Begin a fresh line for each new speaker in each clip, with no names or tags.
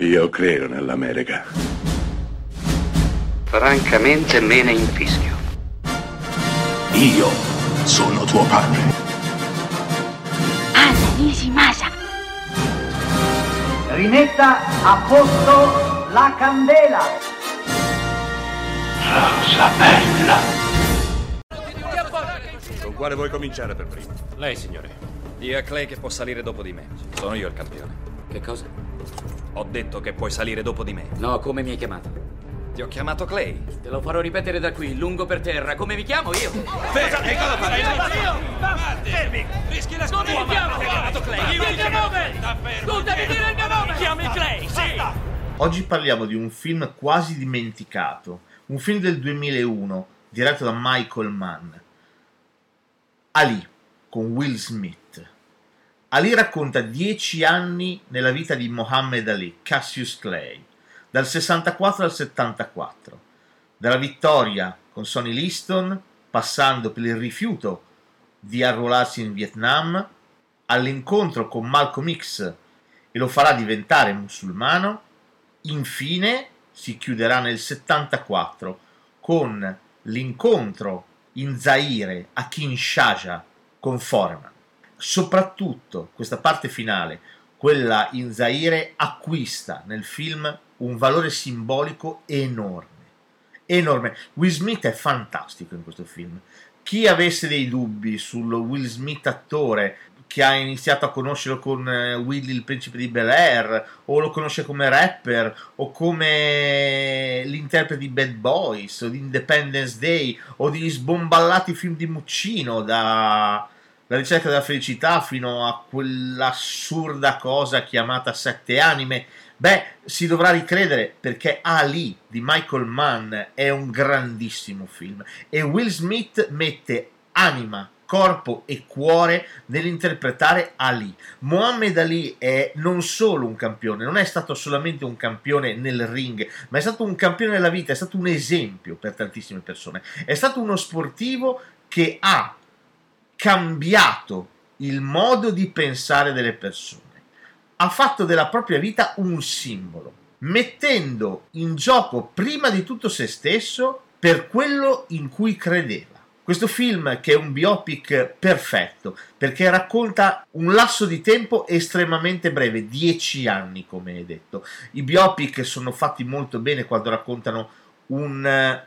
Io credo nell'America.
Francamente me ne infischio.
Io sono tuo padre.
Anna Nishimasa.
Rimetta a posto la candela.
Rosa bella.
Con quale vuoi cominciare per primo?
Lei, signore.
Dia a Clay che può salire dopo di me. Sono io il campione.
Che cosa?
Ho detto che puoi salire dopo di me.
No, come mi hai chiamato?
Ti ho chiamato Clay.
Te lo farò ripetere da qui, lungo per terra. Come mi chiamo io?
Fermi, cosa fai? Fermi! Rischi la
Come mi chiamo?
Hai chiamato Clay!
Dimmi il mio nome! Tu devi dire il mio nome!
Chiami Clay, sì!
Oggi parliamo di un film quasi dimenticato, un film del 2001 diretto da Michael Mann. Ali con Will Smith. Ali racconta dieci anni nella vita di Muhammad Ali, Cassius Clay, dal 64 al 74, dalla vittoria con Sonny Liston, passando per il rifiuto di arruolarsi in Vietnam, all'incontro con Malcolm X e lo farà diventare musulmano, infine si chiuderà nel 74 con l'incontro in Zaire a Kinshasa con Foreman. Soprattutto questa parte finale, quella in Zaire, acquista nel film un valore simbolico enorme. Enorme. Will Smith è fantastico in questo film. Chi avesse dei dubbi sul Will Smith attore, che ha iniziato a conoscerlo con eh, Willy il principe di Bel Air, o lo conosce come rapper, o come l'interprete di Bad Boys, o di Independence Day, o di sbomballati film di Muccino, da La ricerca della felicità fino a quell'assurda cosa chiamata Sette anime. Beh, si dovrà ricredere perché Ali di Michael Mann è un grandissimo film e Will Smith mette anima, corpo e cuore nell'interpretare Ali. Muhammad Ali è non solo un campione, non è stato solamente un campione nel ring, ma è stato un campione nella vita, è stato un esempio per tantissime persone. È stato uno sportivo che ha cambiato il modo di pensare delle persone. Ha fatto della propria vita un simbolo, mettendo in gioco prima di tutto se stesso per quello in cui credeva. Questo film, che è un biopic perfetto, perché racconta un lasso di tempo estremamente breve, dieci anni come hai detto. I biopic sono fatti molto bene quando raccontano un eh,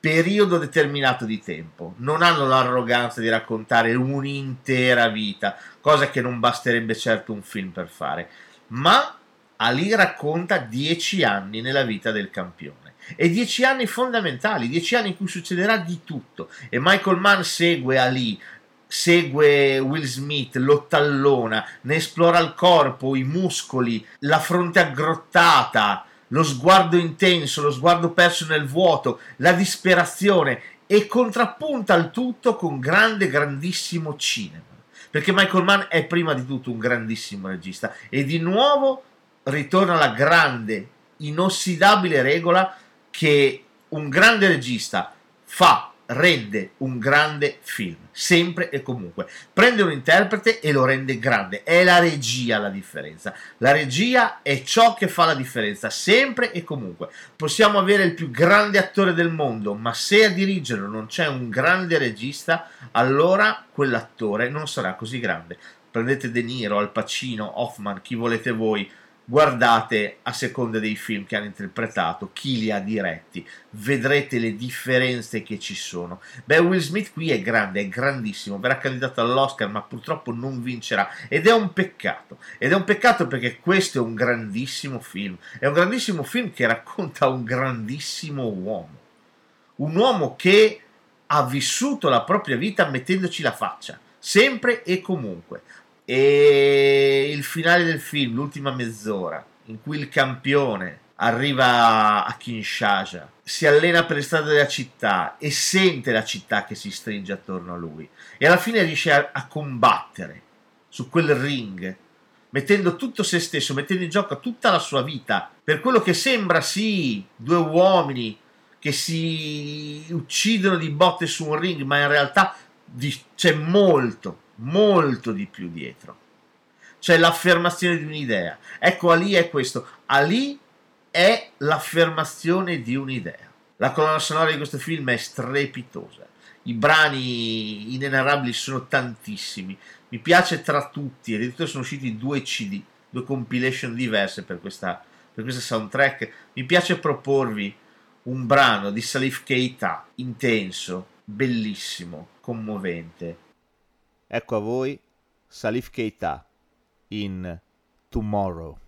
periodo determinato di tempo, non hanno l'arroganza di raccontare un'intera vita, cosa che non basterebbe certo un film per fare, ma Ali racconta dieci anni nella vita del campione. E dieci anni fondamentali, dieci anni in cui succederà di tutto. E Michael Mann segue Ali, segue Will Smith, lo tallona, ne esplora il corpo, i muscoli, la fronte aggrottata, lo sguardo intenso, lo sguardo perso nel vuoto, la disperazione e contrappunta il tutto con grande, grandissimo cinema. Perché Michael Mann è prima di tutto un grandissimo regista e di nuovo ritorna la grande, inossidabile regola che un grande regista fa, rende un grande film, sempre e comunque. Prende un interprete e lo rende grande, è la regia la differenza. La regia è ciò che fa la differenza, sempre e comunque. Possiamo avere il più grande attore del mondo, ma se a dirigerlo non c'è un grande regista, allora quell'attore non sarà così grande. Prendete De Niro, Al Pacino, Hoffman, chi volete voi guardate a seconda dei film che hanno interpretato, chi li ha diretti, vedrete le differenze che ci sono. Beh, Will Smith qui è grande, è grandissimo, verrà candidato all'Oscar, ma purtroppo non vincerà ed è un peccato. Ed è un peccato perché questo è un grandissimo film, è un grandissimo film che racconta un grandissimo uomo. Un uomo che ha vissuto la propria vita mettendoci la faccia, sempre e comunque e il finale del film, l'ultima mezz'ora, in cui il campione arriva a Kinshasa, si allena per le strade della città e sente la città che si stringe attorno a lui. E alla fine riesce a, a combattere su quel ring, mettendo tutto se stesso, mettendo in gioco tutta la sua vita. Per quello che sembra sì due uomini che si uccidono di botte su un ring, ma in realtà c'è molto, molto di più dietro. C'è l'affermazione di un'idea. Ecco, Ali è questo. Ali è l'affermazione di un'idea. La colonna sonora di questo film è strepitosa. I brani inenarrabili sono tantissimi. Mi piace tra tutti, addirittura sono usciti due CD, due compilation diverse per questa, per questa soundtrack. Mi piace proporvi un brano di Salif Keita, intenso, bellissimo, commovente.
Ecco a voi Salif Keita in Tomorrow.